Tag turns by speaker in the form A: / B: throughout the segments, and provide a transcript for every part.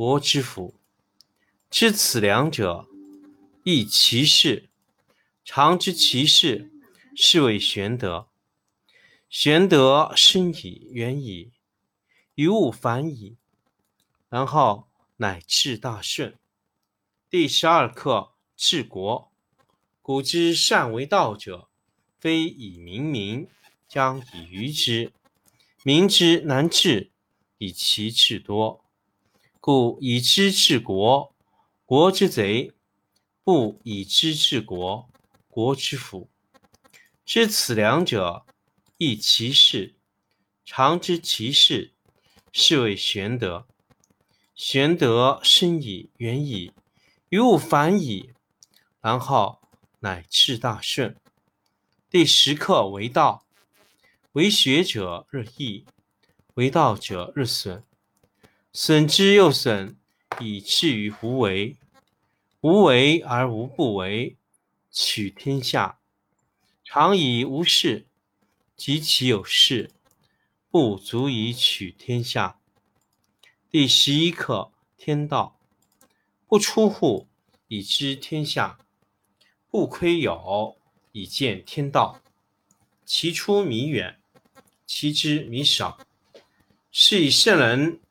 A: 国之福。知此两者，亦其事。常知其事，是谓玄德。玄德深矣，远矣，于物反矣，然后乃至大顺。第十二课治国。古之善为道者，非以明民，将以愚之。民之难治，以其智多。故以知治国，国之贼；不以知治国，国之福。知此两者，亦其事。常知其事，是谓玄德。玄德深矣，远矣，于物反矣，然后乃至大顺。第十课为道，为学者日益，为道者日损。损之又损，以至于无为。无为而无不为，取天下常以无事，及其有事，不足以取天下。第十一课天道，不出户以知天下，不窥有以见天道。其出弥远，其知弥少。是以圣人。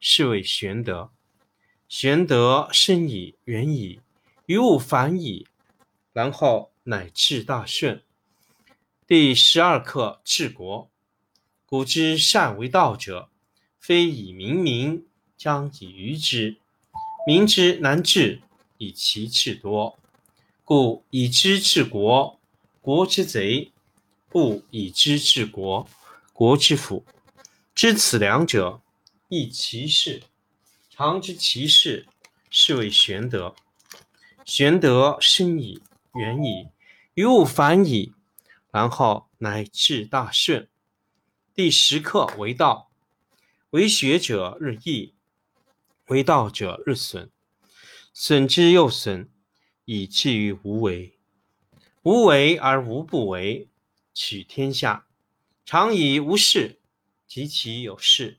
A: 是谓玄德。玄德深矣，远矣，于物反矣，然后乃至大顺。第十二课治国。古之善为道者，非以明民，将以愚之。民之难治，以其智多。故以知治国，国之贼；不以知治国，国之福。知此两者。亦其事，常知其事，是谓玄德。玄德深矣，远矣，于物反矣，然后乃至大顺。第十课为道，为学者日益，为道者日损，损之又损，以至于无为。无为而无不为，取天下常以无事，及其有事。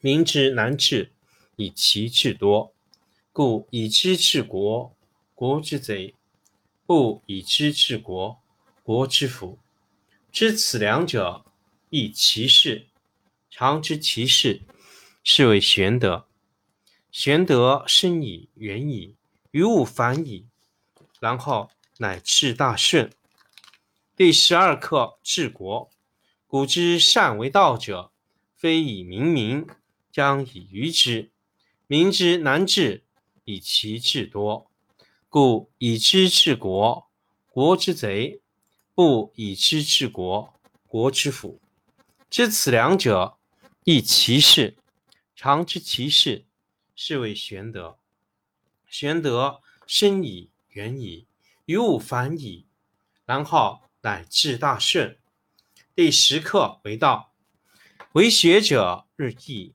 A: 民之难治，以其智多。故以知治国，国之贼；不以知治国，国之福。知此两者，亦其事。常知其事，是谓玄德。玄德深矣，远矣，于物反矣，然后乃至大顺。第十二课治国。古之善为道者，非以明民。将以愚之，民之难治，以其智多。故以知治国，国之贼；不以知治国，国之福。知此两者，亦其事。常知其事，是谓玄德。玄德深矣，远矣，于物反矣，然后乃至大顺。第十课为道，为学者日益，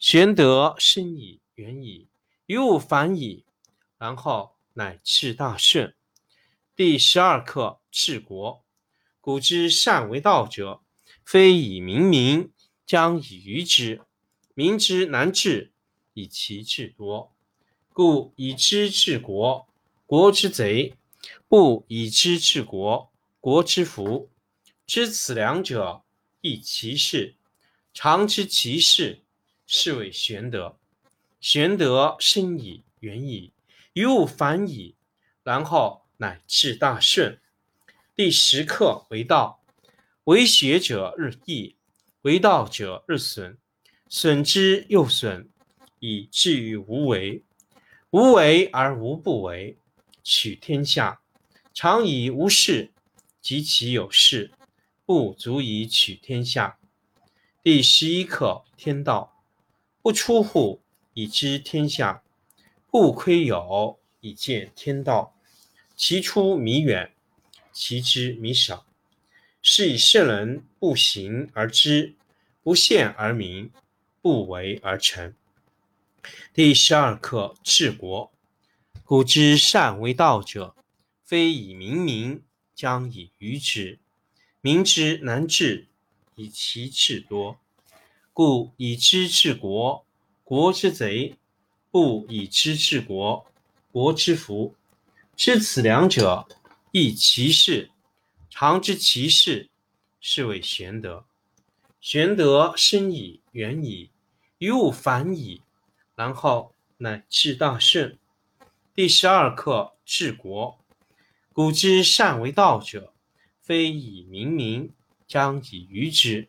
A: 玄德深矣，远矣，于物反矣，然后。乃至大顺。第十二课治国。古之善为道者，非以明民，将以愚之。民之难治，以其智多。故以知治国，国之贼；不以知治国，国之福。知此两者，亦其事。常知其事，是谓玄德。玄德深矣，远矣。于物反矣，然后乃至大顺。第十课为道，为学者日益，为道者日损，损之又损，以至于无为。无为而无不为，取天下常以无事，及其有事，不足以取天下。第十一课天道，不出户以知天下。不窥牖以见天道，其出弥远，其知弥少。是以圣人不行而知，不见而明，不为而成。第十二课治国。古之善为道者，非以明民，将以愚之。民之难治，以其智多。故以知治国，国之贼。不以知治国，国之福。知此两者，亦其事。常知其事，是谓玄德。玄德深矣，远矣，于物反矣，然后乃至大顺。第十二课治国。古之善为道者，非以明民，将以愚之。